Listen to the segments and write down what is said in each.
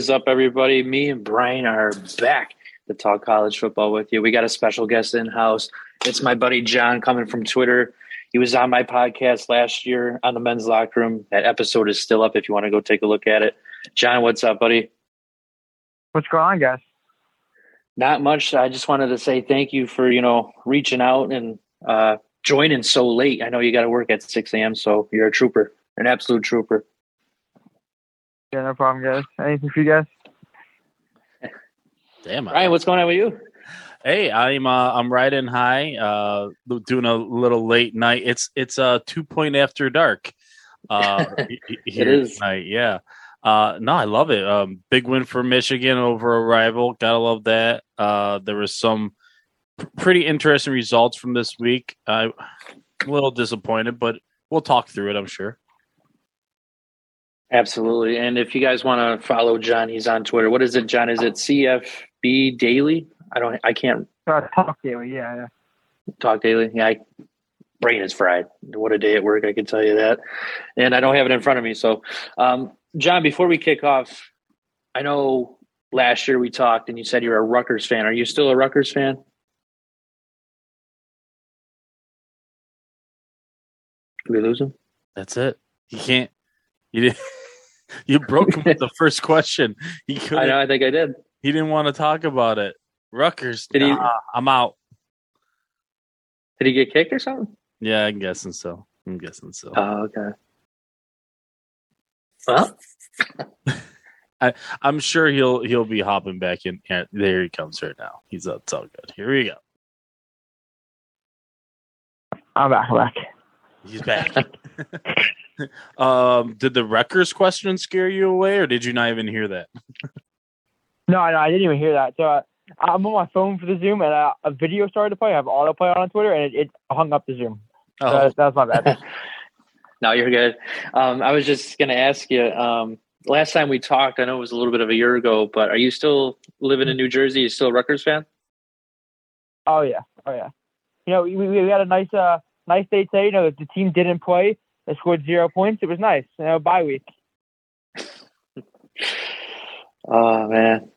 Is up, everybody? Me and Brian are back to talk college football with you. We got a special guest in house. It's my buddy John coming from Twitter. He was on my podcast last year on the men's locker room. That episode is still up if you want to go take a look at it. John, what's up, buddy? What's going on, guys? Not much. I just wanted to say thank you for, you know, reaching out and uh, joining so late. I know you got to work at 6 a.m., so you're a trooper, an absolute trooper. Yeah, no problem, guys. Anything for you guys? Damn. I- Brian, what's going on with you? Hey, I'm uh, I'm riding high, uh, doing a little late night. It's it's uh two point after dark. Uh, he- here is. tonight. Yeah. Uh, no, I love it. Um, big win for Michigan over a rival. Gotta love that. Uh, there was some pretty interesting results from this week. I'm a little disappointed, but we'll talk through it. I'm sure. Absolutely. And if you guys want to follow John, he's on Twitter. What is it, John? Is it CFB Daily? I don't. I can't Uh, talk daily, yeah, yeah. talk daily. Yeah, I, brain is fried. What a day at work! I can tell you that. And I don't have it in front of me. So, um, John, before we kick off, I know last year we talked, and you said you're a Rutgers fan. Are you still a Rutgers fan? Did we lose him? That's it. You can't. You did. You broke him with the first question. He I couldn't. know. I think I did. He didn't want to talk about it. Rutgers. Did he- I'm out. Did he get kicked or something? Yeah, I'm guessing so. I'm guessing so. Oh, okay. Well, I'm sure he'll he'll be hopping back in. Yeah, there he comes right now. He's up. It's all good. Here we go. I'm back, I'm back. He's back. Um, did the Rutgers question scare you away, or did you not even hear that? No, no, I didn't even hear that. So uh, I'm on my phone for the Zoom, and uh, a video started to play. I have autoplay on Twitter, and it, it hung up the Zoom. Oh, that's, that's my bad. no, you're good. Um, I was just going to ask you. Um, last time we talked, I know it was a little bit of a year ago, but are you still living in New Jersey? You still a Rutgers fan? oh yeah, oh yeah. You know, we, we had a nice, uh, nice day today. You know, the team didn't play. They scored zero points. It was nice. You know, bye week. Oh man,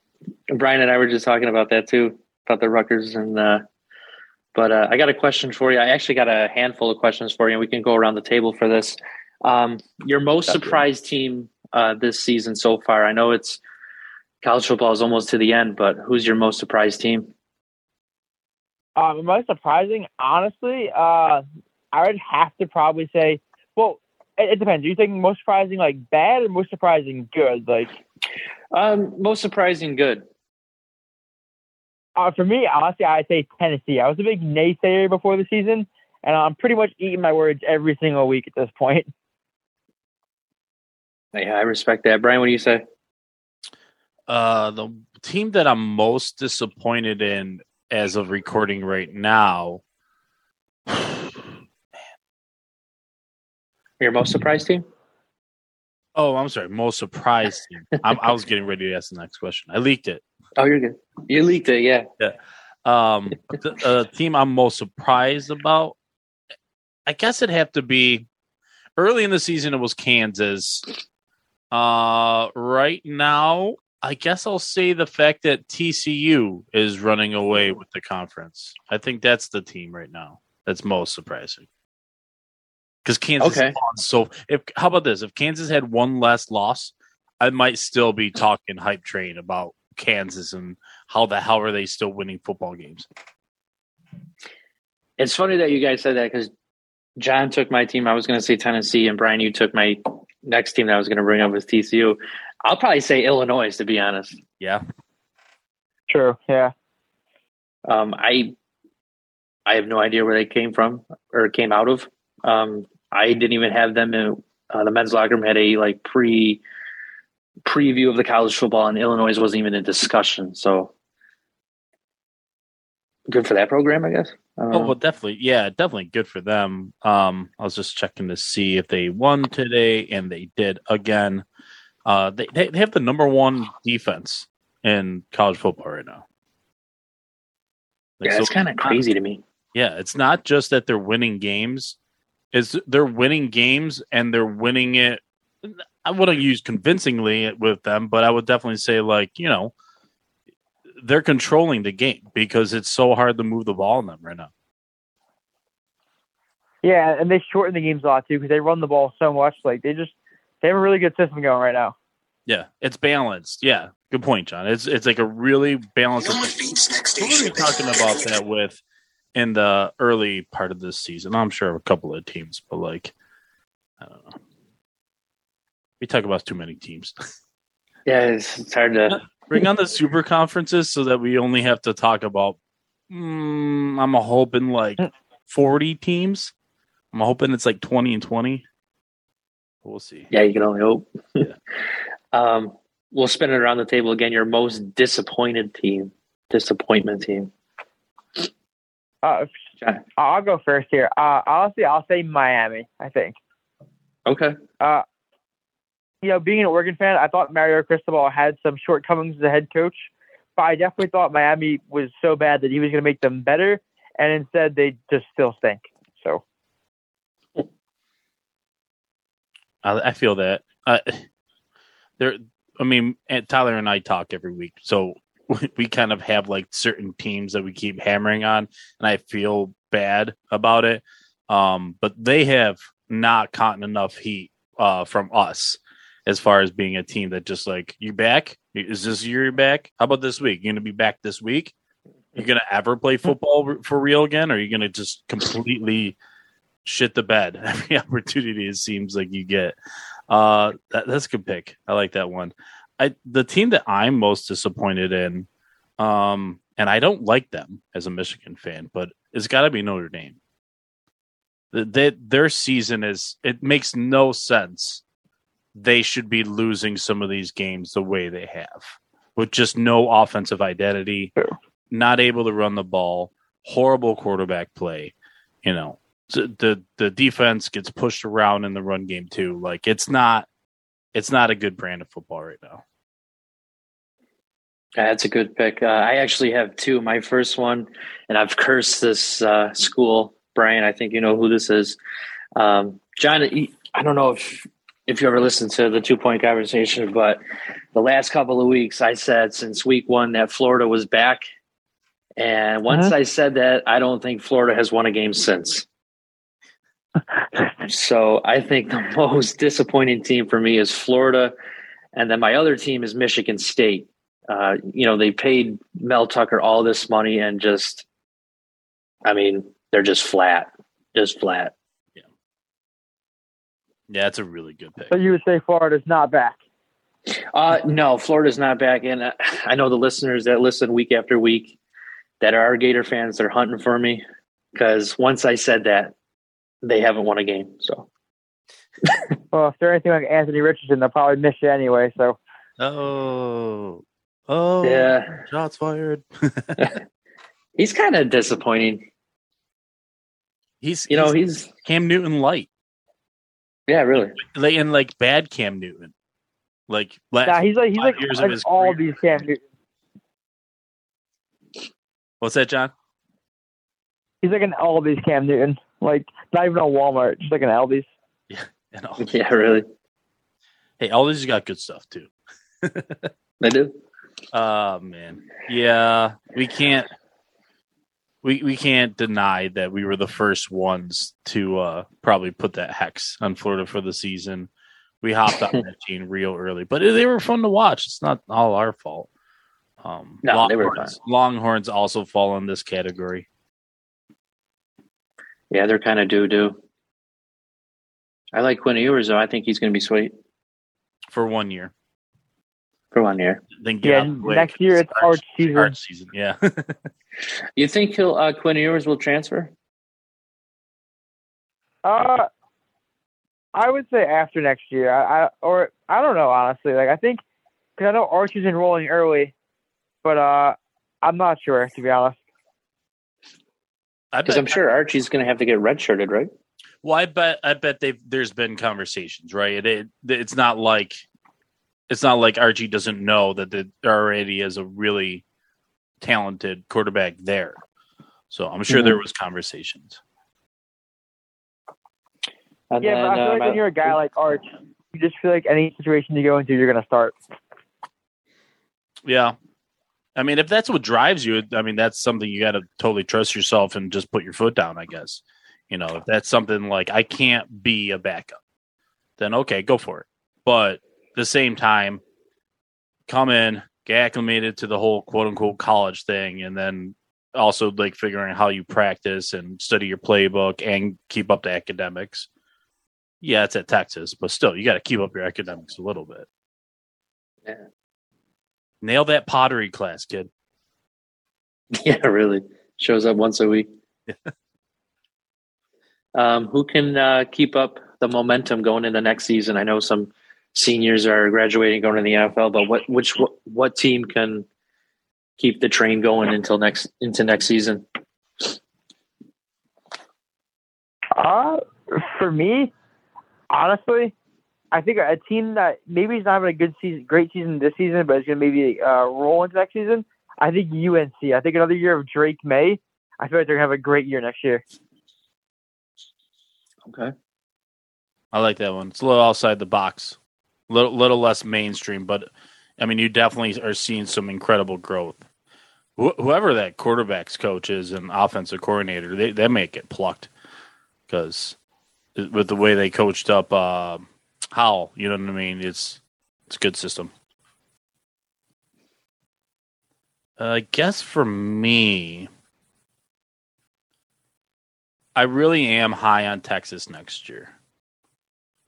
Brian and I were just talking about that too, about the Rutgers and. Uh, but uh, I got a question for you. I actually got a handful of questions for you. and We can go around the table for this. Um, your most Definitely. surprised team uh, this season so far? I know it's college football is almost to the end, but who's your most surprised team? Um, most surprising, honestly, uh, I would have to probably say, well, it, it depends. Are you thinking most surprising like bad or most surprising good? Like, Um, most surprising, good. uh, for me, honestly, I'd say Tennessee. I was a big naysayer before the season, and I'm pretty much eating my words every single week at this point. Yeah, I respect that. Brian, what do you say? uh, the team that I'm most disappointed in as of recording right now. Your most surprised team? Oh, I'm sorry. Most surprised team. I'm, I was getting ready to ask the next question. I leaked it. Oh, you're good. You leaked it, yeah. Um, the uh, team I'm most surprised about, I guess it'd have to be early in the season. It was Kansas. Uh, right now, I guess I'll say the fact that TCU is running away with the conference. I think that's the team right now that's most surprising. Because Kansas Okay. lost. So, if how about this? If Kansas had one less loss, I might still be talking hype train about Kansas and how the hell are they still winning football games? It's funny that you guys said that because John took my team. I was going to say Tennessee, and Brian, you took my next team that I was going to bring up was TCU. I'll probably say Illinois to be honest. Yeah. True. Yeah. Um, I I have no idea where they came from or came out of. Um, I didn't even have them in uh, the men's locker room had a like pre preview of the college football, and Illinois wasn't even in discussion. So good for that program, I guess. I Oh know. well, definitely, yeah, definitely good for them. Um, I was just checking to see if they won today, and they did again. Uh, they they they have the number one defense in college football right now. Like, yeah, so it's kind of crazy to me. Yeah, it's not just that they're winning games; it's they're winning games and they're winning it. I wouldn't use convincingly with them, but I would definitely say like you know they're controlling the game because it's so hard to move the ball in them right now. Yeah, and they shorten the games a lot too because they run the ball so much. Like they just they have a really good system going right now. Yeah, it's balanced. Yeah, good point, John. It's it's like a really balanced. Who were we talking about that with in the early part of this season? I'm sure of a couple of teams, but like I don't know. We talk about too many teams. Yeah, it's, it's hard to. Bring on the super conferences so that we only have to talk about. Mm, I'm hoping like 40 teams. I'm hoping it's like 20 and 20. We'll see. Yeah, you can only hope. Yeah. um, we'll spin it around the table again. Your most disappointed team, disappointment team. Uh, I'll go first here. Uh, honestly, I'll say Miami. I think. Okay. Uh, you know, being an Oregon fan, I thought Mario Cristobal had some shortcomings as a head coach, but I definitely thought Miami was so bad that he was going to make them better, and instead they just still stink. So I, I feel that. Uh, there, I mean, and Tyler and I talk every week, so we, kind of have like certain teams that we keep hammering on, and I feel bad about it. Um, but they have not gotten enough heat uh, from us as far as being a team that just like you back. Is this year you're back? How about this week? You're gonna be back this week. You're gonna ever play football for real again, or are you gonna just completely shit the bed every opportunity it seems like you get. Uh, that, that's a good pick. I like that one. I the team that I'm most disappointed in, um, and I don't like them as a Michigan fan, but it's got to be Notre Dame. That their season is it makes no sense. They should be losing some of these games the way they have, with just no offensive identity, True. not able to run the ball, horrible quarterback play. You know, the the the defense gets pushed around in the run game too. Like it's not it's not a good brand of football right now. That's a good pick. Uh, I actually have two. My first one, and I've cursed this uh, school. Brian, I think you know who this is. Um, John, I don't know if if you ever listened to the two point conversation, but the last couple of weeks, I said since week one that Florida was back, and once I said that, I don't think Florida has won a game since. So I think the most disappointing team for me is Florida, and then my other team is Michigan State. Uh, you know, they paid Mel Tucker all this money and just, I mean, they're just flat, just flat. Yeah, yeah, that's a really good pick. so you would say Florida's not back. Uh, no, Florida's not back in. I know the listeners that listen week after week that are Gator fans, they're hunting for me because once I said that, they haven't won a game. So Well, if they're anything like Anthony Richardson, they'll probably miss you anyway. So Oh, oh, Yeah. shots fired. he's kind of disappointing. he's You know, he's he's Cam Newton light, yeah, really. like and like bad Cam Newton. Like last, nah, he's like he's like, years of like his all career. these Cam Newton. what's that, John? He's like an all these Cam Newton. Like not even a Walmart, just like an Aldi's. And all, Yeah, really. hey, all these got good stuff too. They do. Oh man, yeah, we can't. We we can't deny that we were the first ones to uh, probably put that hex on Florida for the season. We hopped on that team real early, but they were fun to watch. It's not all our fault. Um, No, they were Longhorns, Longhorns also fall in this category. Yeah, they're kind of doo doo. I like Quinn Ewers though. I think he's going to be sweet for one year. for one year. Then get Yeah, out of the way next 'cause year it's arch season. Arch season, yeah. You think he'll uh, Quinn Ewers will transfer? Uh, I would say after next year. I, I or I don't know honestly. Like I think because I know Arch is enrolling early, but uh, I'm not sure to be honest. I Because I'm sure Archie's going to have to get redshirted, right? Well, I bet I bet they've there's been conversations, right? It, it it's not like it's not like Archie doesn't know that there already is a really talented quarterback there. So I'm sure there was conversations. And Yeah, but I then, feel like um, when you're a guy like Arch, you just feel like any situation you go into, you're gonna start. Yeah. I mean, if that's what drives you, I mean, that's something you got to totally trust yourself and just put your foot down, I guess. You know, if that's something like I can't be a backup, then okay, go for it. But the same time, come in, get acclimated to the whole quote unquote college thing, and then also like figuring out how you practice and study your playbook and keep up the academics. Yeah, it's at Texas, but still, you got to keep up your academics a little bit. Yeah. Nail that pottery class, kid. Yeah, really. Shows up once a week. um, who can uh, keep up the momentum going into next season? I know some seniors are graduating, going to the NFL, but what which what, what team can keep the train going until next into next season? Uh, for me, honestly, I think a team that maybe is not having a good season, great season this season, but is going to maybe uh, roll into next season. I think UNC. I think another year of Drake Maye. I feel like they're going to have a great year next year. Okay. I like that one. It's a little outside the box, a little, little less mainstream, but I mean, you definitely are seeing some incredible growth. Wh- whoever that quarterbacks coach is and offensive coordinator, they they may get plucked because with the way they coached up uh, Howell, you know what I mean? It's it's a good system. Uh, I guess for me, I really am high on Texas next year.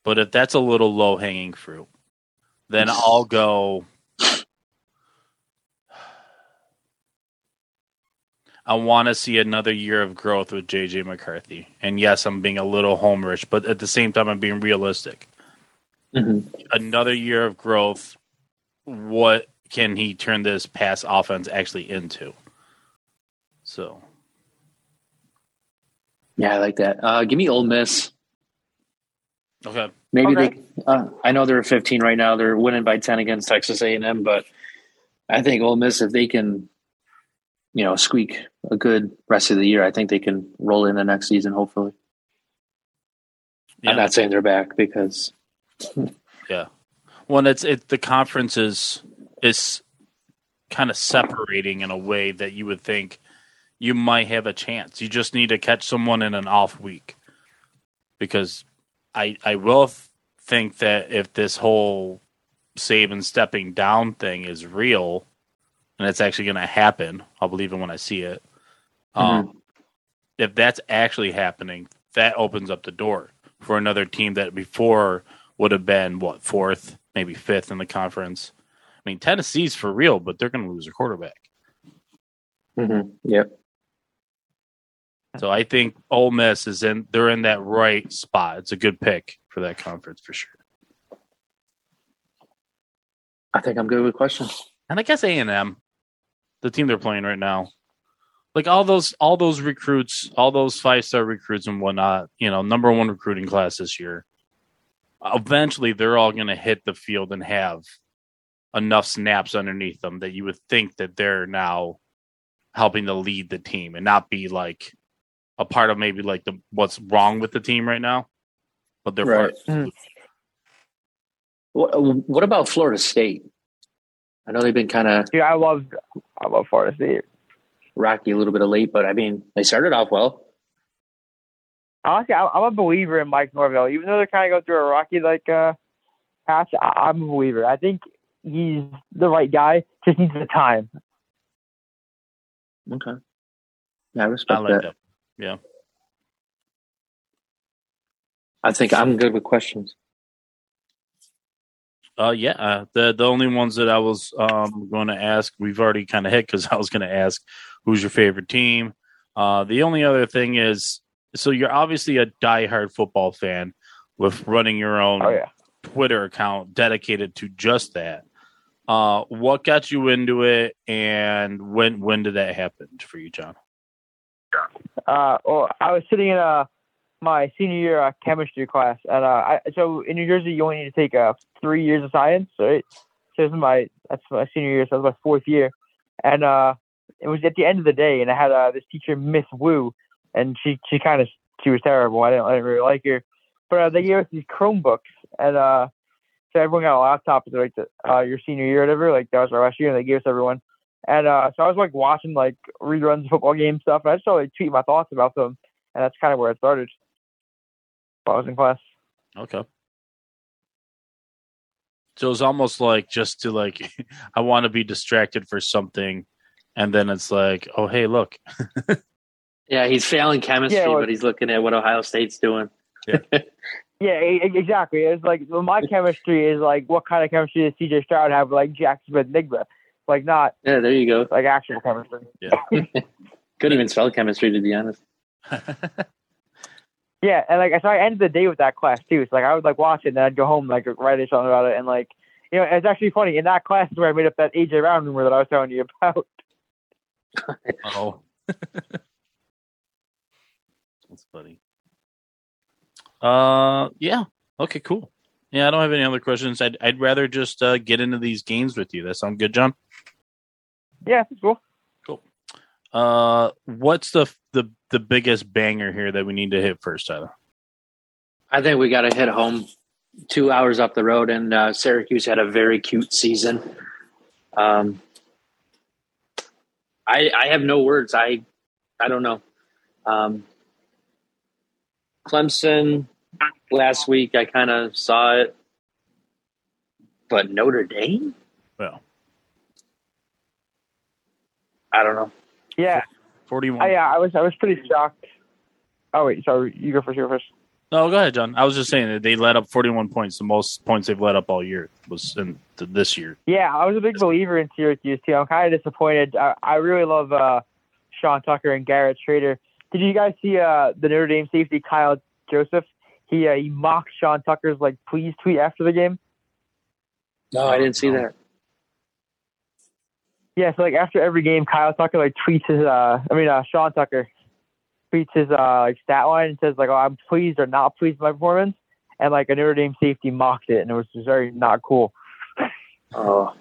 But if that's a little low hanging fruit, then I'll go. I want to see another year of growth with JJ McCarthy. And yes, I'm being a little homerish, but at the same time, I'm being realistic. Mhm. Another year of growth. What can he turn this pass offense actually into? So, Yeah, I like that. Uh, give me Ole Miss. okay. Maybe Okay. they. Uh, I know they're 15 right now. They're winning by 10 against Texas A&M, but I think Ole Miss, if they can, you know, squeak a good rest of the year, I think they can roll in the next season. Hopefully, Yeah. I'm not saying they're back because Well, it's it the conference is is kind of separating in a way that you would think you might have a chance. You just need to catch someone in an off week. Because I I will th- think that if this whole Saban stepping down thing is real and it's actually going to happen, I'll believe it when I see it. Um, if that's actually happening, that opens up the door for another team that before would have been what fourth, maybe fifth in the conference. I mean, Tennessee's for real, but they're going to lose a quarterback. Mhm. yep. So I think Ole Miss is in. They're in that right spot. It's a good pick for that conference for sure. I think I'm good with questions. And I guess A and M, the team they're playing right now, like all those all those recruits, all those five star recruits and whatnot. You know, number one recruiting class this year. Eventually, they're all going to hit the field and have enough snaps underneath them that you would think that they're now helping to lead the team and not be like a part of maybe like the what's wrong with the team right now. But they're Right. part. Mm-hmm. What, what about Florida State? I know they've been kind of Dude, I love I love Florida State. rocky a little bit of late, but I mean, they started off well. Honestly, I- I'm a believer in Mike Norvell. Even though they're kind of going through a rocky like uh, patch, I- I'm a believer. I think he's the right guy. Just needs the time. Okay. Yeah, I respect I like that. that. I think I'm good with questions. Uh, yeah. Uh, the the only ones that I was um going to ask, we've already kind of hit because I was going to ask, who's your favorite team? Uh, the only other thing is, so you're obviously a diehard football fan with running your own Oh yeah. Twitter account dedicated to just that. Uh, what got you into it, and when when did that happen for you, John? Uh, well, I was sitting in uh, my senior year uh, chemistry class, and uh, I, so in New Jersey, you only need to take uh, three years of science, right? So this is my that's my senior year, so that was my fourth year, and uh, it was at the end of the day, and I had uh, this teacher, Miss Wu, and she she kind of she was terrible. I didn't, I didn't really like her, but uh, they gave us these Chromebooks, and uh, so everyone got a laptop like the, uh, your senior year or whatever. Like that was our last year, and they gave us everyone. And uh, so I was like watching like reruns of football game stuff, and I just started like, tweeting my thoughts about them, and that's kind of where it started. While I was in class. Okay. So it's almost like just to like, I want to be distracted for something, and then it's like, oh hey, look, Yeah, he's failing chemistry, Yeah, well- but he's looking at what Ohio State's doing. Yeah, e- exactly. It's like well, my chemistry is like what kind of chemistry does CJ Stroud have? Like Jack Smith-Njigba, like not Yeah, there you go. like actual chemistry. Yeah. Couldn't even spell chemistry, to be honest. Yeah, and like so I ended the day with that class too. So like I would like watch it, and then I'd go home like write something about it, and like you know it's actually funny. In that class is where I made up that AJ Brown rumor that I was telling you about. oh, that's funny. Uh, yeah. Okay, cool. Yeah, I don't have any other questions. I'd I'd rather just uh, get into these games with you. That sound good, John? Yeah, cool. cool. Uh, what's the the the biggest banger here that we need to hit first, Tyler? I think we got to hit home two hours up the road, and uh, Syracuse had a very cute season. Um, I I have no words. I I don't know. Um, Clemson last week, I kind of saw it, but Notre Dame, Well, I don't know. Yeah, forty-one. I, yeah, I was I was pretty shocked. Oh wait, sorry, you go first. You go first. No, go ahead, John. I was just saying that they let up 41 points. The most points they've let up all year was in th- this year. Yeah, I was a big believer in Syracuse too. I'm kind of disappointed. I, I really love uh, Sean Tucker and Garrett Shrader. Did you guys see uh, the Notre Dame safety Kyle Joseph? He uh, he mocked Sean Tucker's like please tweet after the game. No, I didn't see that. Yeah, so like after every game, Kyle Tucker like tweets his uh, I mean uh, Sean Tucker tweets his uh like stat line and says like oh I'm pleased or not pleased with my performance, and like a Notre Dame safety mocked it and it was just very not cool. Oh,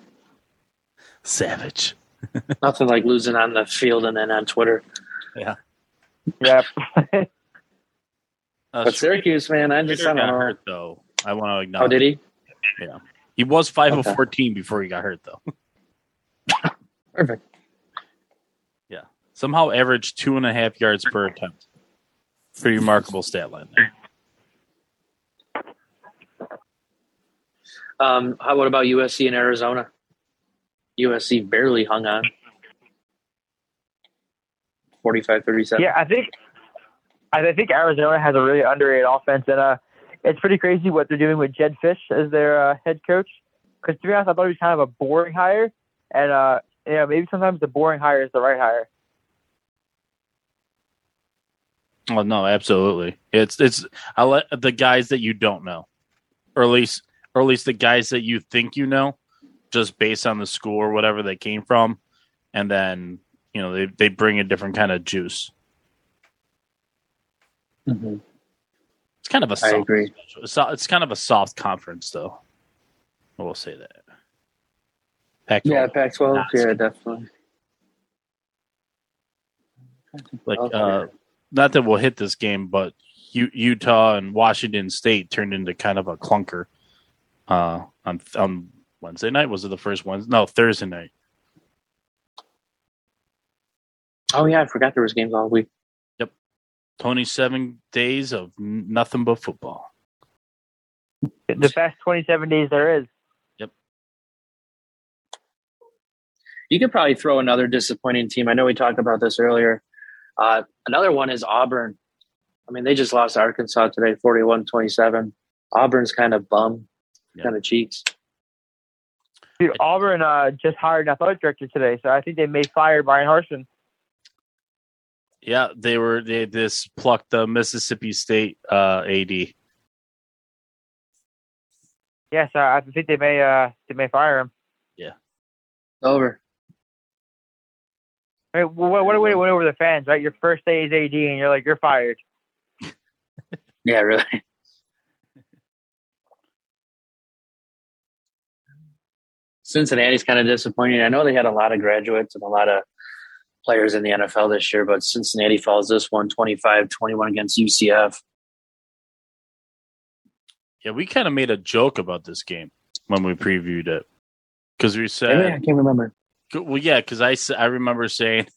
Savage. nothing like losing on the field and then on Twitter. Yep. Uh, But Syracuse, man, I just I Shrader don't got know. hurt though. I want to acknowledge. Oh, did he? Yeah, he was five Okay. of 14 before he got hurt though. Perfect. Yeah, somehow averaged two and a half yards per attempt. Pretty remarkable stat line there. Um, how what about USC and Arizona? USC barely hung on. 45-37. Yeah, I think I think Arizona has a really underrated offense, and uh, it's pretty crazy what they're doing with Jedd Fisch as their uh, head coach. Because to be honest, I thought he was kind of a boring hire, and uh, you know, maybe sometimes the boring hire is the right hire. Oh no, absolutely. It's it's I let the guys that you don't know, or at least or at least the guys that you think you know, just based on the school or whatever they came from, and then you know they they bring a different kind of juice. Mhm. It's kind of a I soft, agree. It's, it's kind of a soft conference, though. I will say that. Pac-12, Yeah, Pac-12. Not Yeah, definitely. like Okay. uh, not that we'll hit this game, but U- Utah and Washington State turned into kind of a clunker uh, on on Wednesday night. Was it the first Wednesday? No, Thursday night. Oh yeah, I forgot there was games all week. Yep, Twenty-seven days of nothing but football. The best 27 days there is. Yep. You could probably throw another disappointing team. I know we talked about this earlier. Uh, another one is Auburn. I mean, they just lost to Arkansas today, 41-27. Auburn's kind of bum, Yeah. kind of cheeks. Dude, Auburn uh, just hired an athletic director today, so I think they may fire Bryan Harsin. Yeah, they were they this plucked the Mississippi State uh, AD. Yes, uh, I think they may uh, they may fire him. Yeah, over. I mean, what, what a way to win over the fans, right? Your first day is AD, and you're like, you're fired. Yeah, really. Cincinnati's kind of disappointing. I know they had a lot of graduates and a lot of players in the NFL this year, but Cincinnati falls this one 25 21 against UCF. Yeah, we kind of made a joke about this game when we previewed it because we Maybe? I can't remember. well, yeah, because I, I remember saying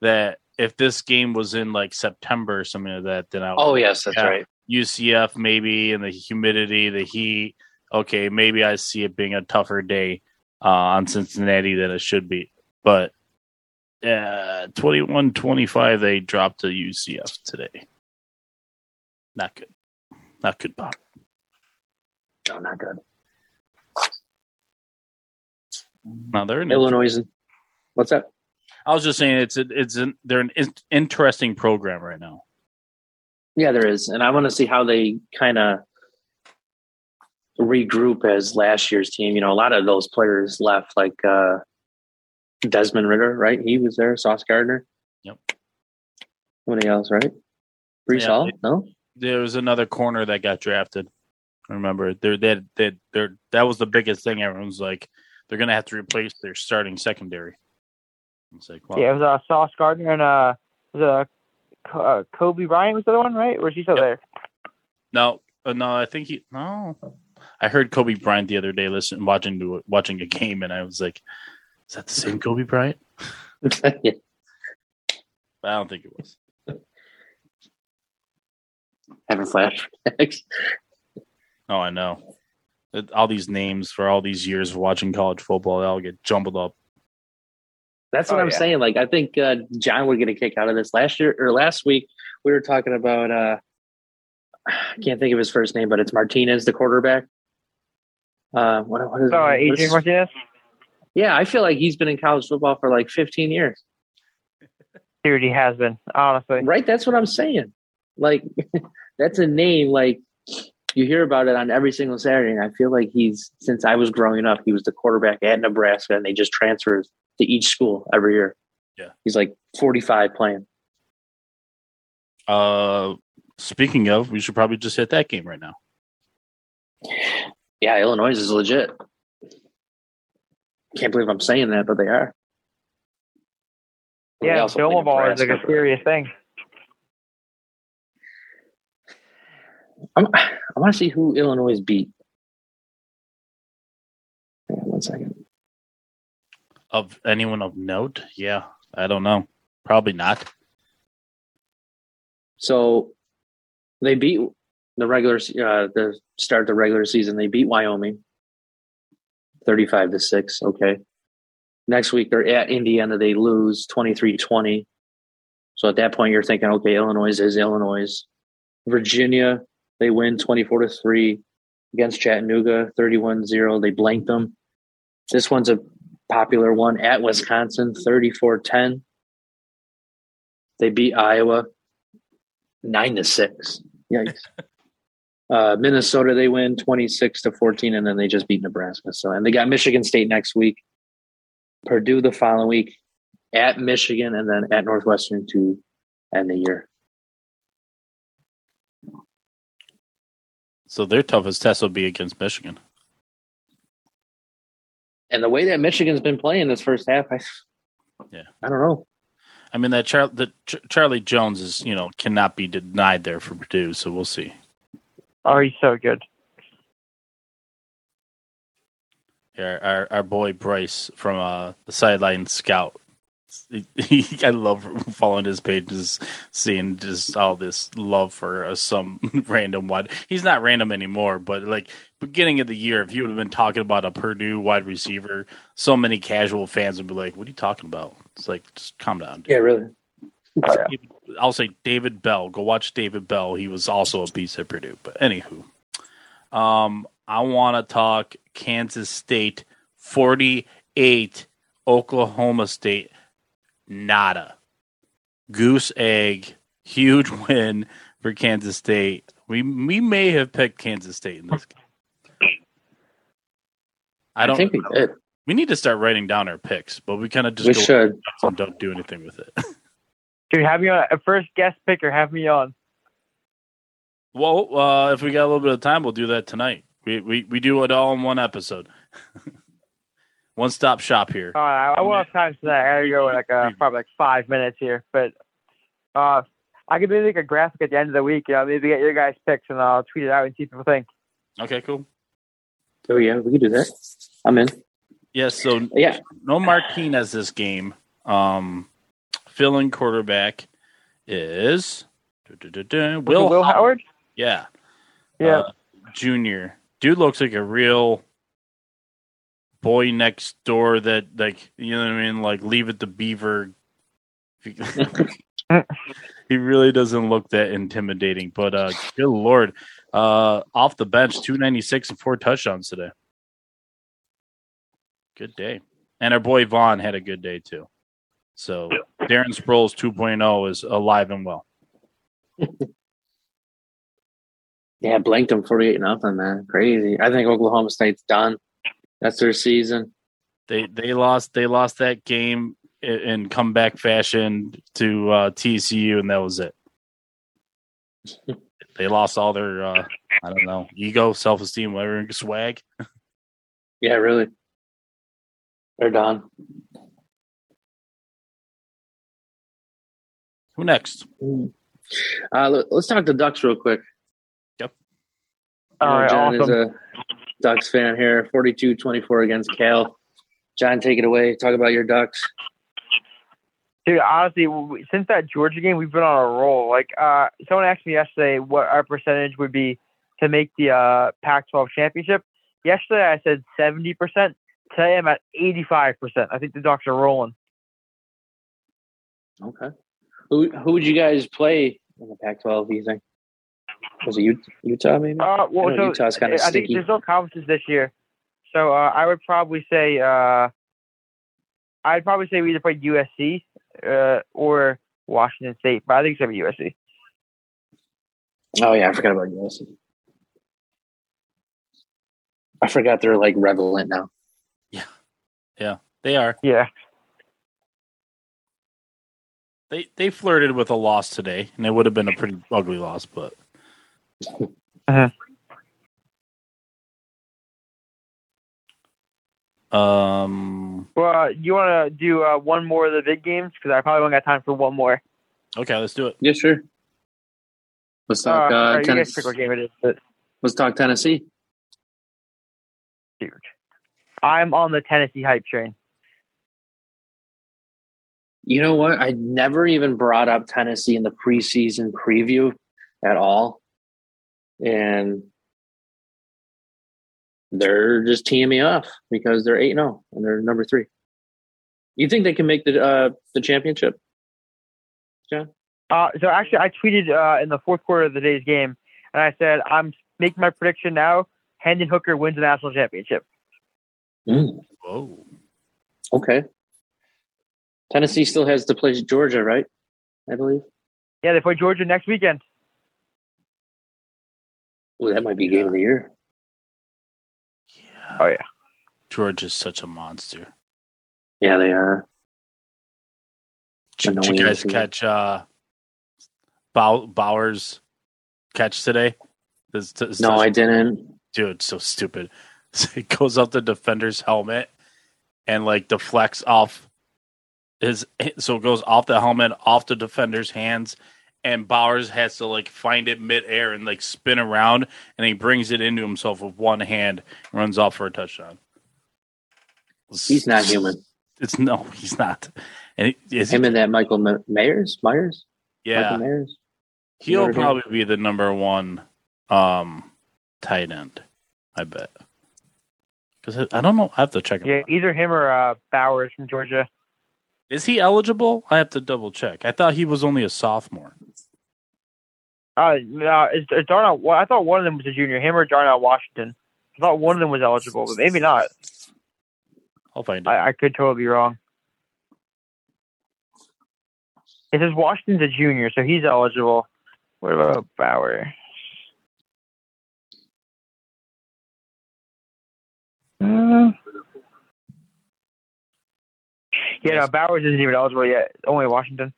that if this game was in like September or something like that, then I would Oh, yes, that's Yeah. right. UCF maybe and the humidity, the heat. Okay, maybe I see it being a tougher day uh, on Cincinnati than it should be. But uh, 21 25, they dropped to UCF today. Not good. Not good, Bob. No, not good. No, they're an Illinois. is- What's that? I was just saying it's a, it's an, they're an in- interesting program right now. Yeah, there is. And I want to see how they kind of regroup as last year's team. You know, a lot of those players left, like uh, Desmond Ridder, right? He was there. Sauce Gardner. Yep. Somebody else, right? Brees Yeah, Hall? they- No? There was another corner that got drafted. I remember they're they they they're that was the biggest thing. Everyone's like they're gonna have to replace their starting secondary. It's like well, Yeah, it was uh, Sauce Gardner and uh, was uh, uh, Coby Bryant was the other one, right? Or is he still Yep. there? no, uh, no, I think he no. I heard Coby Bryant the other day, listening, watching watching a game, and I was like, "Is that the same Kobe Bryant?" yeah. I don't think it was. Having flashbacks. Oh, I know. All these names for all these years of watching college football, they all get jumbled up. That's what Oh, I'm yeah. saying. Like, I think uh, John would get a kick out of this. Last year or last week, we were talking about. Uh, I can't think of his first name, but it's Martinez, the quarterback. Uh, what, what is So what is Adrian Martinez. Yeah, I feel like he's been in college football for like 15 years. Dude, he has been honestly. Right? That's what I'm saying. Like, that's a name. Like, you hear about it on every single Saturday, and I feel like he's since I was growing up, he was the quarterback at Nebraska, and they just transfers to each school every year. Yeah. he's like 45 playing. Uh, speaking of, we should probably just hit that game right now. Yeah, Illinois is legit. Can't believe I'm saying that, but they are. Yeah, also play Domo ball is like a Nebraska. serious thing. I'm, I want to see who Illinois beat. Hang on one second. Of anyone of note, yeah, I don't know. Probably not. So they beat the regular, uh, the start the regular season. They beat Wyoming, thirty-five to six. Okay. Next week they're at Indiana. They lose 23-20. So at that point you're thinking, okay, Illinois is Illinois. Virginia they win twenty-four to three against Chattanooga, 31-0. They blanked them. This one's a popular one at Wisconsin, 34-10. They beat Iowa nine to six. Yikes. Uh, Minnesota, they win 26 to 14, and then they just beat Nebraska. So, and they got Michigan State next week, Purdue the following week, at Michigan, and then at Northwestern to end the year. So their toughest test will be against Michigan. And the way that Michigan's been playing this first half, I, Yeah. I don't know. I mean that Char- the Ch- Charlie Jones is you know cannot be denied there for Purdue, so we'll see. Oh, he's so good. Our our, our boy Bryce from uh, the sideline scout. He, he- I love following his pages, seeing just all this love for uh, some random wide. He's not random anymore, but like beginning of the year, if he would have been talking about a Purdue wide receiver, so many casual fans would be like, "What are you talking about?" It's like, just calm down. dude. Yeah, really. Oh, yeah. I'll say David Bell. Go watch David Bell. He was also a beast at Purdue. But anywho, um, I want to talk Kansas State forty eight, Oklahoma State nada. Goose egg, huge win for Kansas State. We we may have picked Kansas State in this game. I I, don't. think we did. we need to start writing down our picks, but we kind of just We go should. and don't do anything with it. Dude, have me on a first guest picker. Have me on. Well, uh, if we got a little bit of time, we'll do that tonight. We we, we do it all in one episode. one stop shop here. Uh, I, I won't have time tonight. I gotta go in like uh, probably like five minutes here, but uh, I could maybe make a graphic at the end of the week. You know, maybe get your guys' picks and I'll tweet it out and see what people think. Okay, cool. Oh yeah, we can do that. I'm in. Yes, so Yeah. no Martinez this game. Um, filling quarterback is Will, Will, Will Howard? Yeah, Yeah. uh, junior. Dude looks like a real boy next door. That like you know what I mean. Like leave it to Beaver. he really doesn't look that intimidating. But uh, good lord, uh, off the bench, two ninety six and four touchdowns today. Good day, and our boy Vaughn had a good day too. So Darren Sproles 2.0 is alive and well. Yeah, blanked them 48 nothing, man. Crazy. I think Oklahoma State's done. That's their season. They they lost they lost that game in comeback fashion to uh, TCU, and that was it. they lost all their uh, I don't know ego, self esteem, whatever swag. Yeah, really. They're done. Who next? Uh, let- let's talk the Ducks real quick. All I know right, John awesome. is a Ducks fan here. 42-24 against Cal. John, take it away. Talk about your Ducks. Dude, honestly, since that Georgia game, we've been on a roll. Like, uh, someone asked me yesterday what our percentage would be to make the uh, Pac-12 championship. Yesterday, I said seventy percent. Today, I'm at eighty-five percent. I think the Ducks are rolling. Okay. Who who would you guys play in the Pac-12? Do you think? Was it Ut- Utah? Maybe. Uh, well, I so Utah's kinda I think there's no conferences this year, so uh, I would probably say uh, I'd probably say we either play USC uh, or Washington State, but I think it's gonna be USC. Oh yeah, I forgot about USC. I forgot they're like relevant now. Yeah, yeah, they are. Yeah, They they flirted with a loss today, and it would have been a pretty ugly loss, but. Uh-huh. Um. well, uh, you want to do uh, one more of the big games because I probably only got time for one more. Okay, let's do it. Yeah, sure. Let's Uh, talk. all Uh, right, you guys tennis. pick what game it is. But, Let's talk Tennessee. dude, I'm on the Tennessee hype train. You know what? I never even brought up Tennessee in the preseason preview at all, and they're just teeing me off because they're eight zero and they're number three. You think they can make the uh, the championship? John? Uh, so actually, I tweeted uh, in the fourth quarter of the day's game, and I said I'm making my prediction now. Hendon Hooker wins the national championship. Mm, Whoa. okay. Tennessee still has to play Georgia, right? I believe. Yeah, they play Georgia next weekend. Well, that might be game of the year. Yeah. Oh yeah. George is such a monster. Yeah, they are. Did, did you guys catch uh, Bow- Bowers catch today? This, this, No, I didn't. dude, so stupid. It goes off the defender's helmet and like deflects off his. So it goes off the helmet, off the defender's hands, and Bowers has to like find it midair and like spin around, and he brings it into himself with one hand, and runs off for a touchdown. He's not human. It's no, he's not. And he, is he- Him and that Michael Ma- Myers, Myers, yeah, Michael Myers. He'll Notre Dame. probably be the number one um tight end, I bet. Because I don't know. I have to check. Yeah, out. either him or uh, Bowers from Georgia. Is he eligible? I have to double check. I thought he was only a sophomore. Uh, no, it's, it's Darnell. I thought one of them was a junior, him or Darnell Washington. I thought one of them was eligible, but maybe not. I'll find it. I, I could totally be wrong. It says Washington's a junior, so he's eligible. What about Bauer? Uh, yeah, no, Bowers isn't even eligible yet. Only Washington.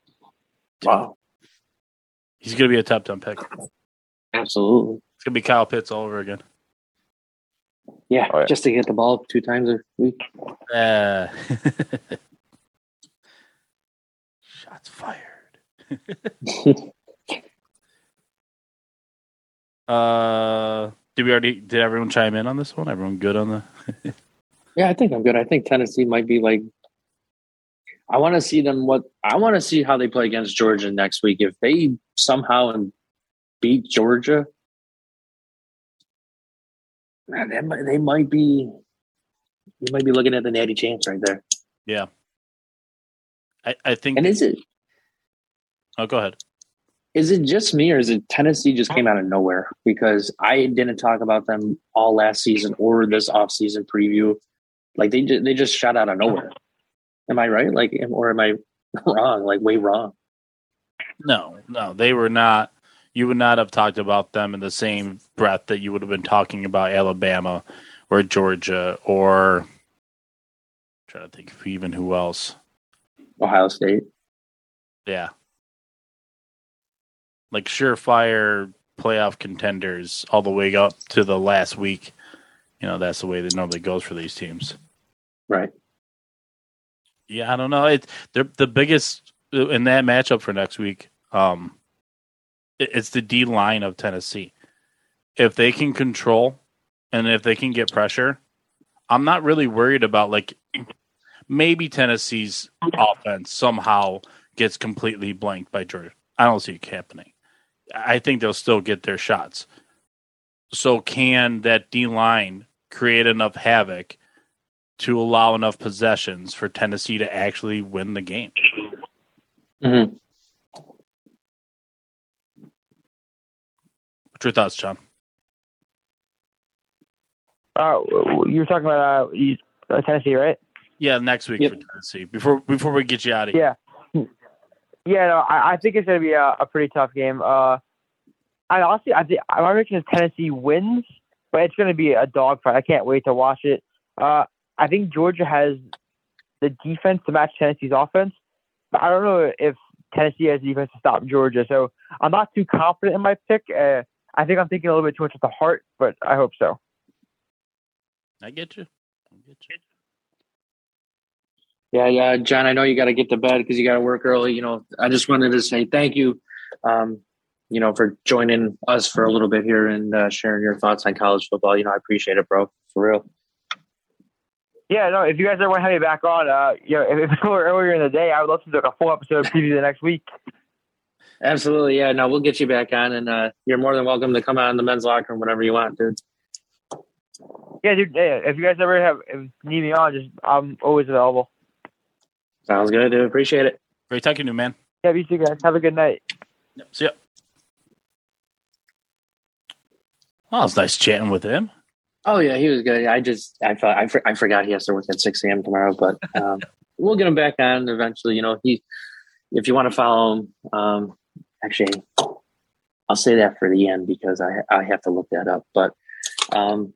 Wow. He's going to be a top 10 pick. Absolutely. It's going to be Kyle Pitts all over again. Yeah, Oh, yeah. just to get the ball two times a week. Uh, shots fired. Uh, did we already? Did everyone chime in on this one? Everyone good on the? Yeah, I think I'm good. I think Tennessee might be like. I want to see them. What I want to see how they play against Georgia next week. If they somehow beat Georgia, man, they might, they might be. You might be looking at the natty chance right there. I, I think. And is it oh, go ahead. is it just me or is it Tennessee just came out of nowhere? Because I didn't talk about them all last season or this offseason preview. Like they they just shot out of nowhere. Am I right? Like, am- or am I wrong? Like way wrong? No, no, they were not. You would not have talked about them in the same breath that you would have been talking about Alabama or Georgia or. trying to think of even who else. Ohio State. Yeah. Like surefire playoff contenders all the way up to the last week. You know, that's the way that normally goes for these teams. Right. Yeah, I don't know. It's they're the biggest in that matchup for next week. Um, it- it's the D line of Tennessee. If they can control and if they can get pressure, I'm not really worried about like maybe Tennessee's offense somehow gets completely blanked by Georgia. I don't see it happening. I think they'll still get their shots. So can that D line create enough havoc to allow enough possessions for Tennessee to actually win the game? Mm-hmm. What's your thoughts, John? Uh, you were talking about uh, uh, Tennessee, right? Yeah, next week Yep. for Tennessee. Before before we get you out of here. Yeah. Yeah, no, I, I think it's going to be a, a pretty tough game. Uh, I honestly, I think my prediction is Tennessee wins, but it's going to be a dogfight. I can't wait to watch it. Uh, I think Georgia has the defense to match Tennessee's offense, but I don't know if Tennessee has the defense to stop Georgia. So I'm not too confident in my pick. Uh, I think I'm thinking a little bit too much with the heart, but I hope so. I get you. I get you. Yeah, yeah, John. I know you got to get to bed because you got to work early. You know, I just wanted to say thank you. Um, you know, for joining us for a little bit here and uh, sharing your thoughts on college football. You know, I appreciate it, bro. For real. Yeah, no, if you guys ever want to have me back on, uh, you know, if it's a little earlier in the day, I would love to do like a full episode of preview the next week. Absolutely. Yeah. No, we'll get you back on, and uh, you're more than welcome to come out in the men's locker room whenever you want, dude. Yeah, dude. Yeah, if you guys ever have if need me on, just I'm always available. Sounds good, dude. Appreciate it. Great talking to you, man. Yeah, you two guys have a good night. Yep. See ya. Well, it's nice chatting with him. Oh yeah, he was good. I just I thought I, for, I forgot he has to work at six a.m. tomorrow, but um, we'll get him back on eventually. You know, he if you want to follow him, um, actually, I'll say that for the end because I I have to look that up. But um,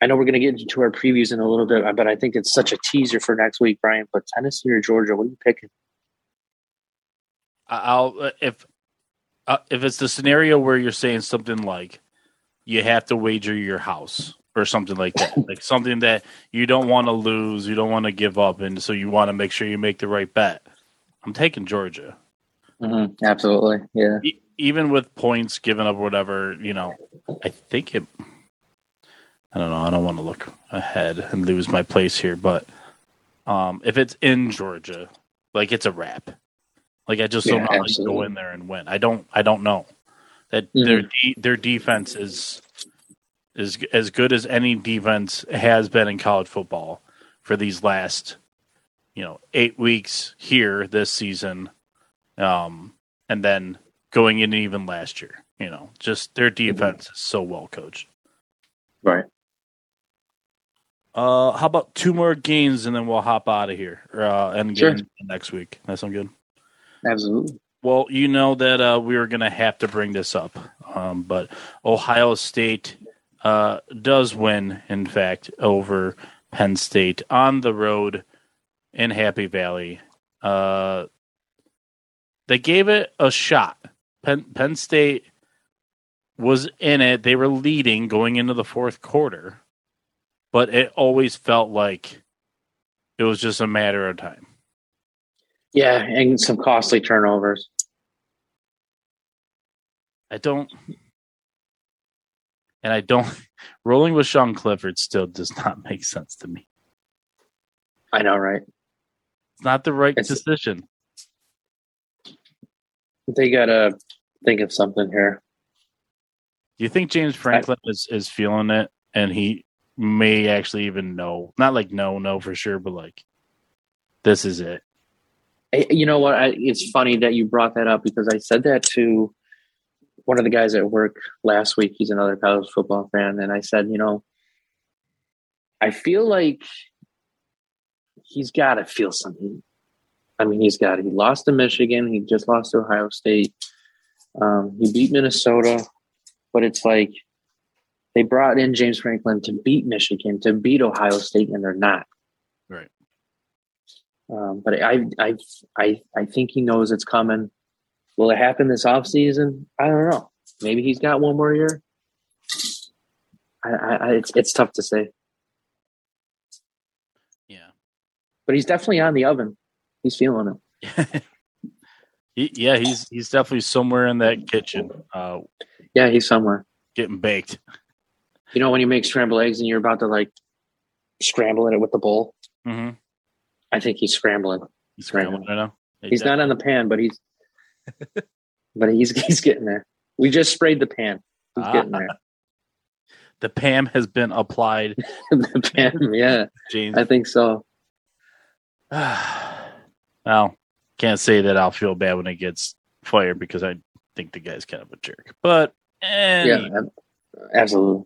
I know we're going to get into our previews in a little bit, but I think it's such a teaser for next week, Brian. But Tennessee or Georgia, what are you picking? I- I'll if uh, if it's the scenario where you're saying something like you have to wager your house or something like that, like something that you don't want to lose, you don't want to give up, and so you want to make sure you make the right bet. I'm taking Georgia, Mm-hmm. Absolutely, yeah. e- even with points given up, or whatever. You know, I think it. I don't know. I don't want to look ahead and lose my place here, but um, if it's in Georgia, like it's a wrap. Like I just don't Yeah, know how you go in there and win. I don't. I don't know that Mhm. their de- their defense is is as good as any defense has been in college football for these last, you know, eight weeks here this season, um, and then going in even last year. You know, just their defense is so well coached. Right. Uh, how about two more games and then we'll hop out of here uh, and Sure. next week. That sound good? Absolutely. Well, you know that uh, we were going to have to bring this up, um, but Ohio State uh, does win, in fact, over Penn State on the road in Happy Valley. Uh, they gave it a shot. Penn, Penn State was in it. They were leading going into the fourth quarter, but it always felt like it was just a matter of time. Yeah, and some costly turnovers. I don't, and I don't. Rolling with Sean Clifford still does not make sense to me. I know, right? It's not the right It's- decision. They gotta think of something here. Do you think James Franklin is is feeling it, and he may actually even know? Not like no, no for sure, but like this is it. I, you know what? I, it's funny that you brought that up because I said that to one of the guys at work last week. He's another college football fan, and I said, you know, I feel like he's got to feel something. I mean, he's got. He lost to Michigan. He just lost to Ohio State. Um, he beat Minnesota, but it's like they brought in James Franklin to beat Michigan, to beat Ohio State, and they're not. Right. Um, but I, I, I, I think he knows it's coming. Will it happen this off season? I don't know. Maybe he's got one more year. I, I, it's it's tough to say, Yeah. but he's definitely on the oven. He's feeling it. He, yeah, he's he's definitely somewhere in that kitchen, uh, Yeah, he's somewhere. getting baked. You know when you make scrambled eggs and you're about to like scramble it with the bowl. Mm-hmm. I think he's scrambling. He's scrambling right now. He's not on the pan, but he's but he's he's getting there. We just sprayed the pan. He's Ah. getting there. The Pam has been applied. the pan, yeah, James. I think so. well, can't say that I'll feel bad when it gets fired because I think the guy's kind of a jerk. But anyway, Yeah, absolutely.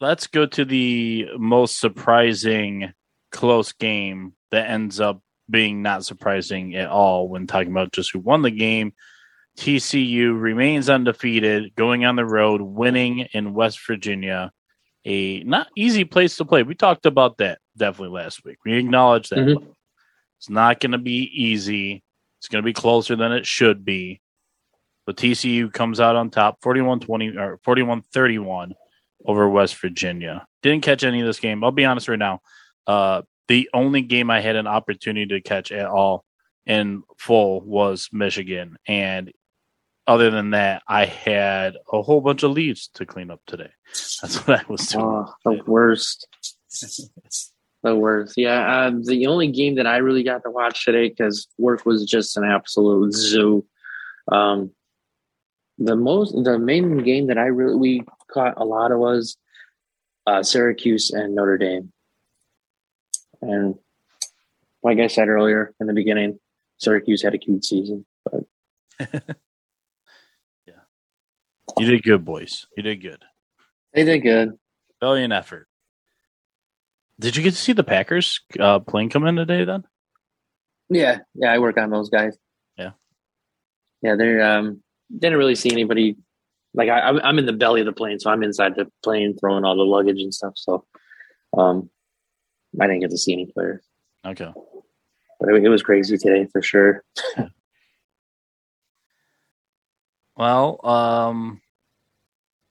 let's go to the most surprising close game that ends up being not surprising at all when talking about just who won the game. TCU remains undefeated, going on the road, winning in West Virginia. A not easy place to play. We talked about that definitely last week. We acknowledge that. Mhm. It's not going to be easy. It's going to be closer than it should be. But TCU comes out on top 41 20 or 41 31 over West Virginia. Didn't catch any of this game. I'll be honest right now. Uh, the only game I had an opportunity to catch at all in full was Michigan. And other than that, I had a whole bunch of leaves to clean up today. That's what I was doing. Oh, the worst. the worst. Yeah, um, the only game that I really got to watch today because work was just an absolute zoo. Um, the most, the main game that I really we caught a lot of was uh, Syracuse and Notre Dame. And like I said earlier in the beginning, Syracuse had a cute season, but yeah, You did good, boys. You did good. they did good. Valiant effort. Did you get to see the Packers uh, plane come in today then? Yeah, yeah, I work on those guys. Yeah. yeah. They um didn't really see anybody. Like I, I'm- I'm in the belly of the plane, so I'm inside the plane throwing all the luggage and stuff. So, um, I didn't get to see any players, Okay. but it, it was crazy today for sure. Well, um,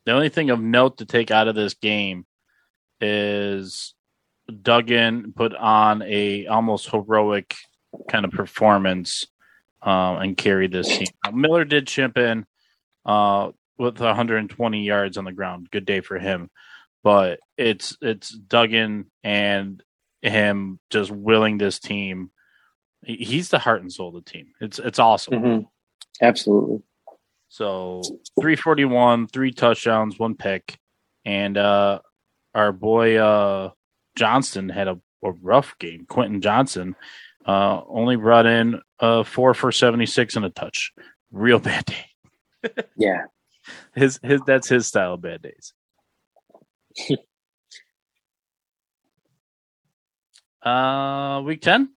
the only thing of note to take out of this game is Duggan put on a almost heroic kind of performance um, and carried this team. Now, Miller did chip in uh, with 120 yards on the ground. Good day for him, but it's it's Duggan and him just willing this team. He's the heart and soul of the team. It's it's awesome. Mhm. Absolutely. So 341, three touchdowns, one pick. And uh our boy uh Johnston had a a rough game. Quentin Johnston uh, only brought in uh, four for 76 and a touch. Real bad day. Yeah. His his that's his style of bad days. uh, week ten.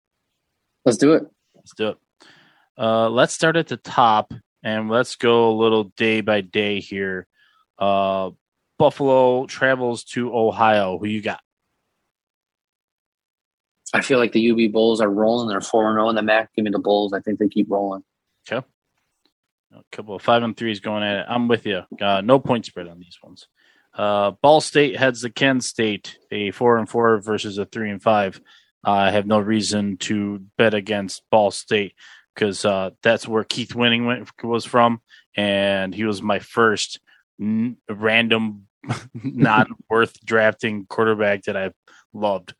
Let's do it. Let's do it. Uh, let's start at the top and let's go a little day by day here. Uh, Buffalo travels to Ohio. Who you got? I feel like the UB Bulls are rolling. They're 4 0 in the MAC. Give me the Bulls. I think they keep rolling. Okay. A couple of five and threes going at it. I'm with you. Uh, no point spread on these ones. Uh, Ball State heads to Kent State, a four and four versus a three and five. Uh, I have no reason to bet against Ball State because uh, that's where Keith Wenning went, was from, and he was my first n- random, not worth drafting quarterback that I loved.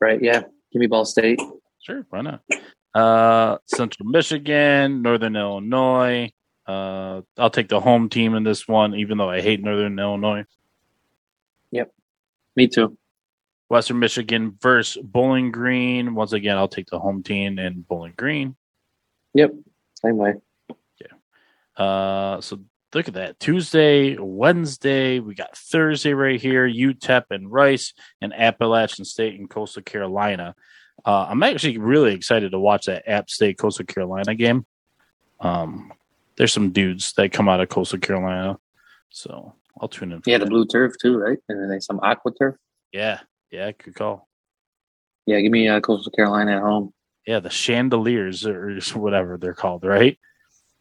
Right. Yeah. Give me Ball State. Sure, why not? Uh, Central Michigan, Northern Illinois. Uh, I'll take the home team in this one, even though I hate Northern Illinois. Yep, me too. Western Michigan versus Bowling Green. Once again, I'll take the home team in Bowling Green. Yep. Same way. Yeah. Uh, so look at that. Tuesday, Wednesday, we got Thursday right here. UTEP and Rice and Appalachian State and Coastal Carolina. Uh, I'm actually really excited to watch that App State Coastal Carolina game. Um, there's some dudes that come out of Coastal Carolina, so I'll tune in. Yeah, the blue turf too, right? And then they some aqua turf. yeah, yeah, good call. Yeah, give me uh, Coastal Carolina at home. Yeah, the chandeliers or whatever they're called, right?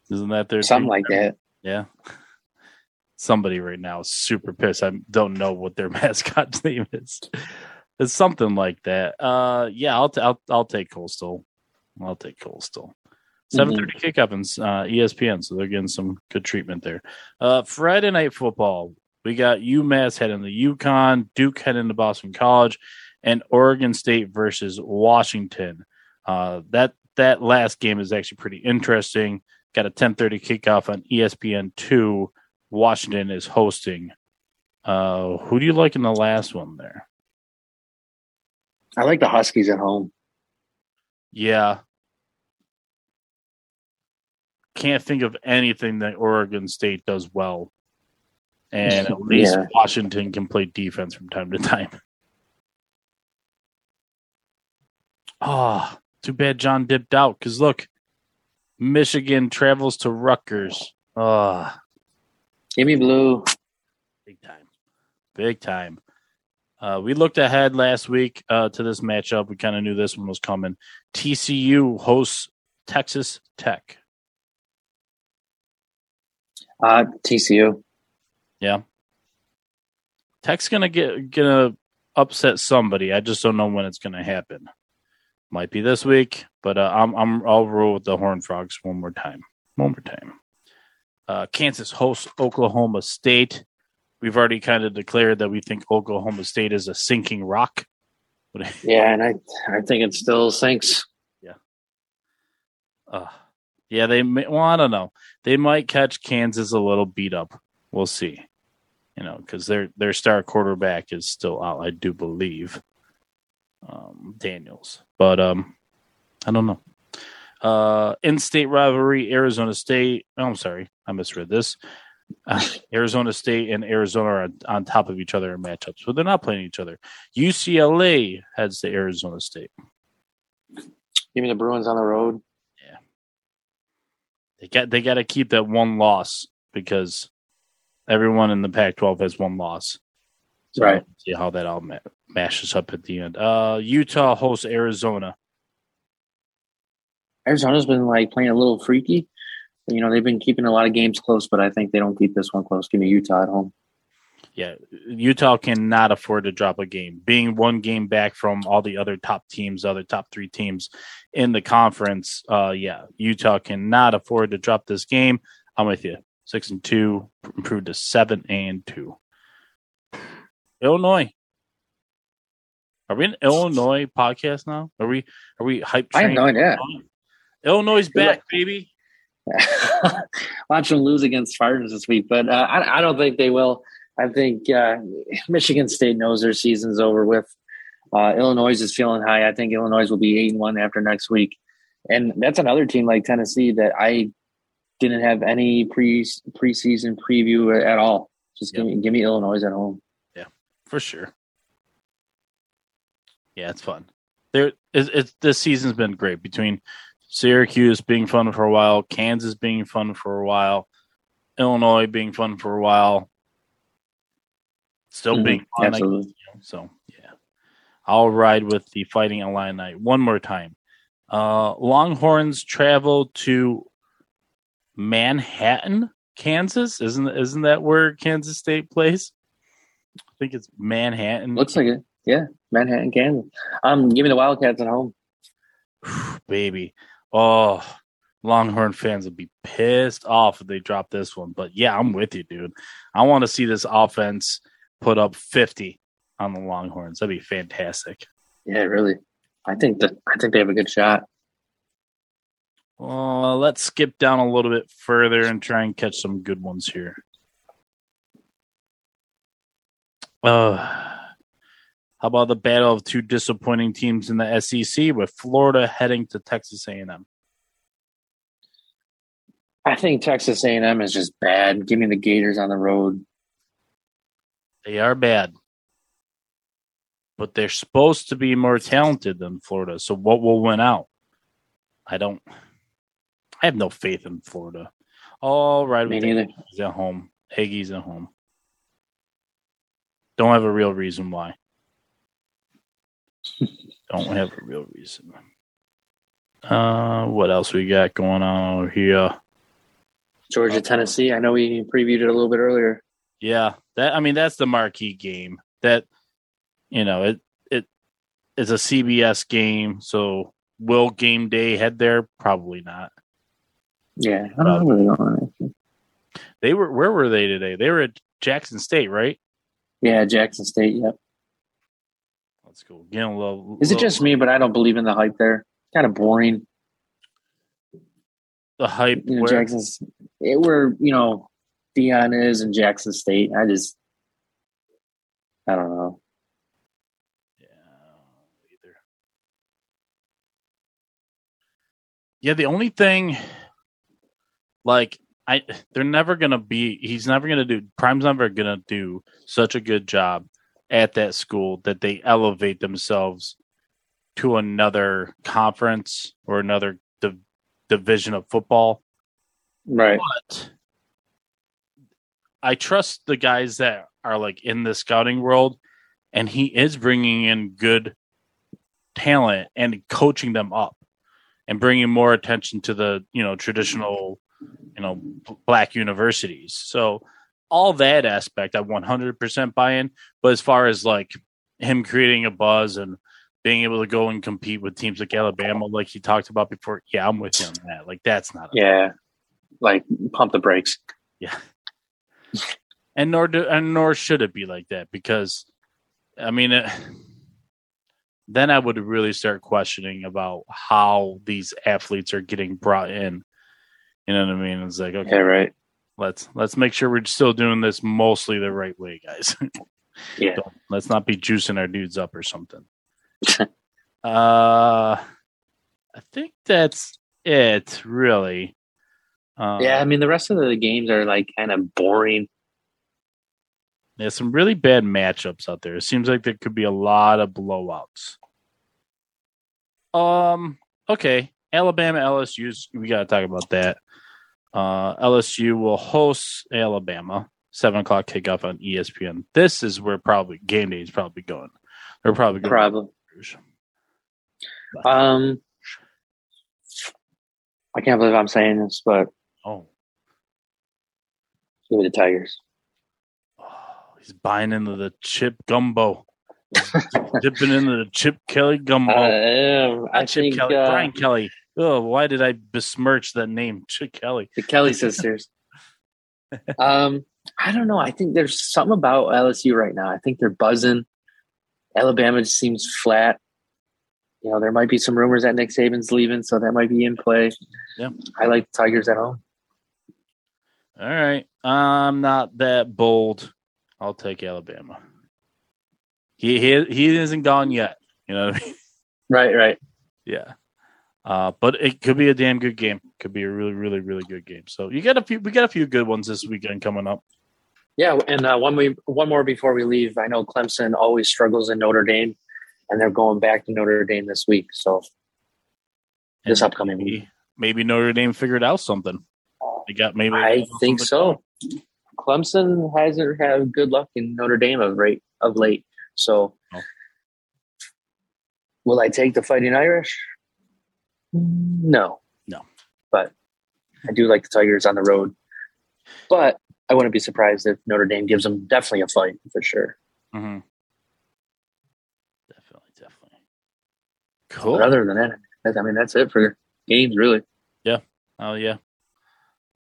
Isn't that their Something like that. Yeah. Somebody right now is super pissed. I don't know what their mascot's name is. It's something like that. Uh, yeah, I'll t- I'll I'll take Coastal. I'll take Coastal. Seven thirty kickoff on uh, ESPN, so they're getting some good treatment there. Uh, Friday night football, we got UMass heading to UConn, Duke heading to Boston College, and Oregon State versus Washington. Uh, that that last game is actually pretty interesting. Got a ten thirty kickoff on ESPN two. Washington is hosting. Uh, who do you like in the last one there? I like the Huskies at home. Yeah. Can't think of anything that Oregon State does well. And at least Yeah. Washington can play defense from time to time. Oh, too bad John dipped out because look, Michigan travels to Rutgers. Oh, Give me blue. big time. Big time. Uh, we looked ahead last week uh, to this matchup. We kind of knew this one was coming. TCU hosts Texas Tech. Uh, TCU. Yeah. Tech's gonna get gonna upset somebody. I just don't know when it's gonna happen. Might be this week, but uh, I'm I'm I'll roll with the Horn Frogs one more time. One more time. Uh, Kansas hosts Oklahoma State. We've already kind of declared that we think Oklahoma State is a sinking rock. Yeah, and I I think it still sinks. Yeah. Uh, yeah, they may, well, I don't know. They might catch Kansas a little beat up. We'll see. You know, because their their star quarterback is still out, I do believe. Um, Daniels, but um, I don't know. Uh, in-state rivalry: Arizona State. Oh, I'm sorry, I misread this. Uh, Arizona State and Arizona are on, top of each other in matchups, but they're not playing each other. UCLA heads to Arizona State. You mean the Bruins on the road. They got they got to keep that one loss because everyone in the Pac-12 has one loss. So Right. See how that all ma- mashes up at the end. Uh, Utah hosts Arizona. Arizona's been like playing a little freaky. You know, they've been keeping a lot of games close, but I think they don't keep this one close. Give me Utah at home. Yeah, Utah cannot afford to drop a game. Being one game back from all the other top teams, other top three teams in the conference. Uh, yeah, Utah cannot afford to drop this game. I'm with you. Six and two, improved to seven and two. Illinois. Are we an Illinois podcast now? Are we? Are we hype? I have train? no idea. Illinois is back, baby. Watch them lose against Spartans this week, but uh, I, I don't think they will. I think uh, Michigan State knows their season's over with. Uh, Illinois is feeling high. I think Illinois will be eight and one after next week, and that's another team like Tennessee that I didn't have any pre preseason preview at all. Just give me give me Illinois at home. Yeah, for sure. Yeah, it's fun. There, it's, it's this season's been great between Syracuse being fun for a while, Kansas being fun for a while, Illinois being fun for a while, still Mhm, being absolutely. guess, you know, so yeah, I'll ride with the Fighting Illini one more time. Uh, Longhorns travel to Manhattan, Kansas. Isn't isn't that where Kansas State plays? I think it's Manhattan. Looks like it. Yeah, Manhattan, Kansas. Um, give me the Wildcats at home. baby. Oh, Longhorn fans will be pissed off if they drop this one. But yeah, I'm with you, dude. I want to see this offense put up 50 on the Longhorns. That'd be fantastic. Yeah, really. I think that I think they have a good shot. Well, let's skip down a little bit further and try and catch some good ones here. Uh, how about the battle of two disappointing teams in the SEC with Florida heading to Texas A&M? I think Texas A&M is just bad. Give me the Gators on the road. They are bad. But they're supposed to be more talented than Florida. So what will win out? I don't I have no faith in Florida. All right Me neither. Aggies at home. Aggies at home. Don't have a real reason why. don't have a real reason. Uh what else we got going on over here? Georgia, Tennessee. I know we previewed it a little bit earlier. Yeah, that I mean that's the marquee game. That you know it it is a CBS game. So will game day head there? Probably not. Yeah, I don't know going. actually. They were where were they today? They were at Jackson State, right? Yeah, Jackson State. Yep. Let's go. Getting a little. Is it just me? But I don't believe in the hype there. Kind of boring. the hype? You know, where, Jackson's it where you know Deion is and Jackson State. I just I don't know. Yeah, either. Yeah, the only thing, like, I they're never gonna be. He's never gonna do. Prime's never gonna do such a good job at that school that they elevate themselves to another conference or another div- division of football. Right. But I trust the guys that are like in the scouting world, and he is bringing in good talent and coaching them up and bringing more attention to the you know traditional you know black universities. So all that aspect, I 100% buy in. But as far as like him creating a buzz and being able to go and compete with teams like Alabama, like he talked about before, yeah, I'm with you on that. Like that's not a Yeah. Like pump the brakes. And nor do and nor should it be like that because i mean it, then i would really start questioning about how these athletes are getting brought in. You know what i mean? It's like okay Yeah, right. let's let's make sure we're still doing this mostly the right way guys. Yeah. Don't- let's not be juicing our dudes up or something. Uh i think that's it really um, Yeah, I mean the rest of the games are like kind of boring. There's some really bad matchups out there. It seems like there could be a lot of blowouts. Um. Okay. Alabama LSU. We got to talk about that. Uh, LSU will host Alabama. Seven o'clock kickoff on ESPN. This is where probably game day is probably going. They're probably going. Probably. Um I can't believe I'm saying this, but oh. give me the Tigers. oh, he's buying into the chip gumbo. Dipping into the Chip Kelly gumbo. I am. I Chip think Kelly. uh, Brian Kelly. Oh, why did I besmirch that name, Chip Kelly? the Kelly sisters. um, I don't know. I think there's something about LSU right now. I think they're buzzing. Alabama just seems flat. You know, there might be some rumors that Nick Saban's leaving, so that might be in play. Yeah. I like the Tigers at home. All right. I'm not that bold. I'll take Alabama. He he he isn't gone yet. You know I mean? Right, right. Yeah. Uh, but it could be a damn good game. Could be a really, really, really good game. So you got a few. We got a few good ones this weekend coming up. Yeah, and uh, one we one more before we leave. I know Clemson always struggles in Notre Dame, and they're going back to Notre Dame this week. So this And upcoming week, maybe, maybe Notre Dame figured out something. They got maybe. I think so. Clemson hasn't had good luck in Notre Dame of rate of late. So, Oh. will I take the Fighting Irish? No, No. But I do like the Tigers on the road. But I wouldn't be surprised if Notre Dame gives them definitely a fight for sure. Mm-hmm. Definitely, definitely. But Cool. other than that, that- I mean, that's it for games, really. Yeah. Oh yeah.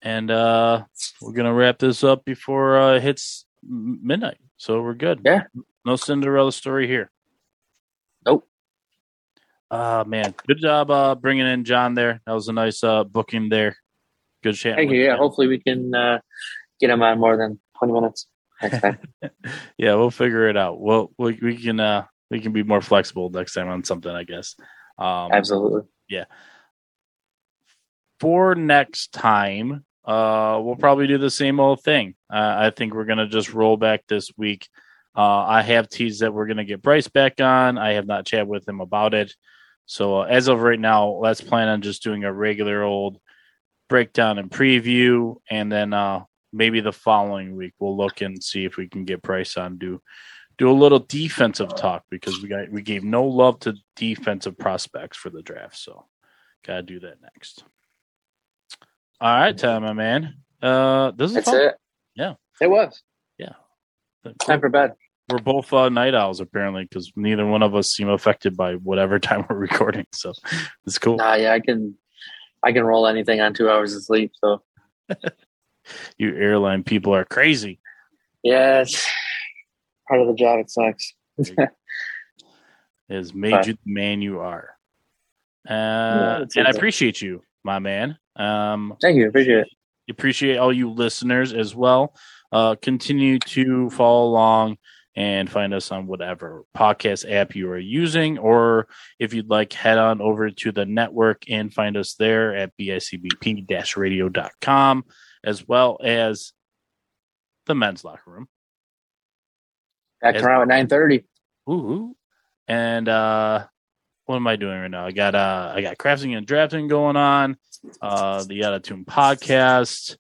And uh we're gonna wrap this up before uh, it hits midnight, so we're good. Yeah. No Cinderella story here. Nope. Ah man, good job uh bringing in John there. That was a nice uh booking there. Good chat. Thank you. Yeah, hopefully we can uh, get him on more than twenty minutes next time. yeah, we'll figure it out. Well, we, we can uh we can be more flexible next time on something, I guess. Um, Absolutely. Yeah. For next time, uh, we'll probably do the same old thing. Uh, I think we're gonna just roll back this week. Uh, I have teased that we're gonna get Bryce back on. I have not chatted with him about it. So uh, as of right now, let's plan on just doing a regular old breakdown and preview, and then uh, maybe the following week we'll look and see if we can get Bryce on do do a little defensive talk because we got we gave no love to defensive prospects for the draft. So gotta do that next. All right, Tom, my man. Uh, this is That's fun. it. Yeah. It was. Cool. Time for bed. We're both uh, night owls apparently because neither one of us seem affected by whatever time we're recording. So it's cool. Nah, yeah, I can I can roll anything on two hours of sleep. So You airline people are crazy. yeah, it's part of the job. It sucks. It has made Right. you the man you are. Uh, that's and I appreciate you, my man. Um, Thank you. Appreciate it. appreciate all you listeners as well. Uh, continue to follow along and find us on whatever podcast app you are using, or if you'd like, head on over to the network and find us there at bicbp-radio.com, as well as the men's locker room. Back As- tomorrow at nine thirty. Ooh. And uh what am I doing right now? I got uh I got crafting and drafting going on, uh the Out podcast,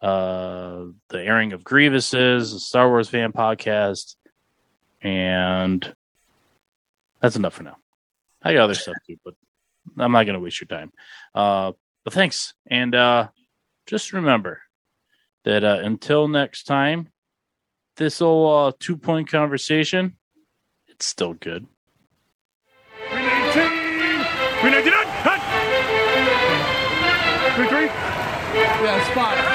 uh the airing of Grievances, the Star Wars fan podcast, and that's enough for now. I got other stuff too, but I'm not gonna waste your time. Uh but thanks. And uh just remember that uh until next time, this old uh two point conversation it's still good. 319! 399! Cut! 33! Yeah, spot.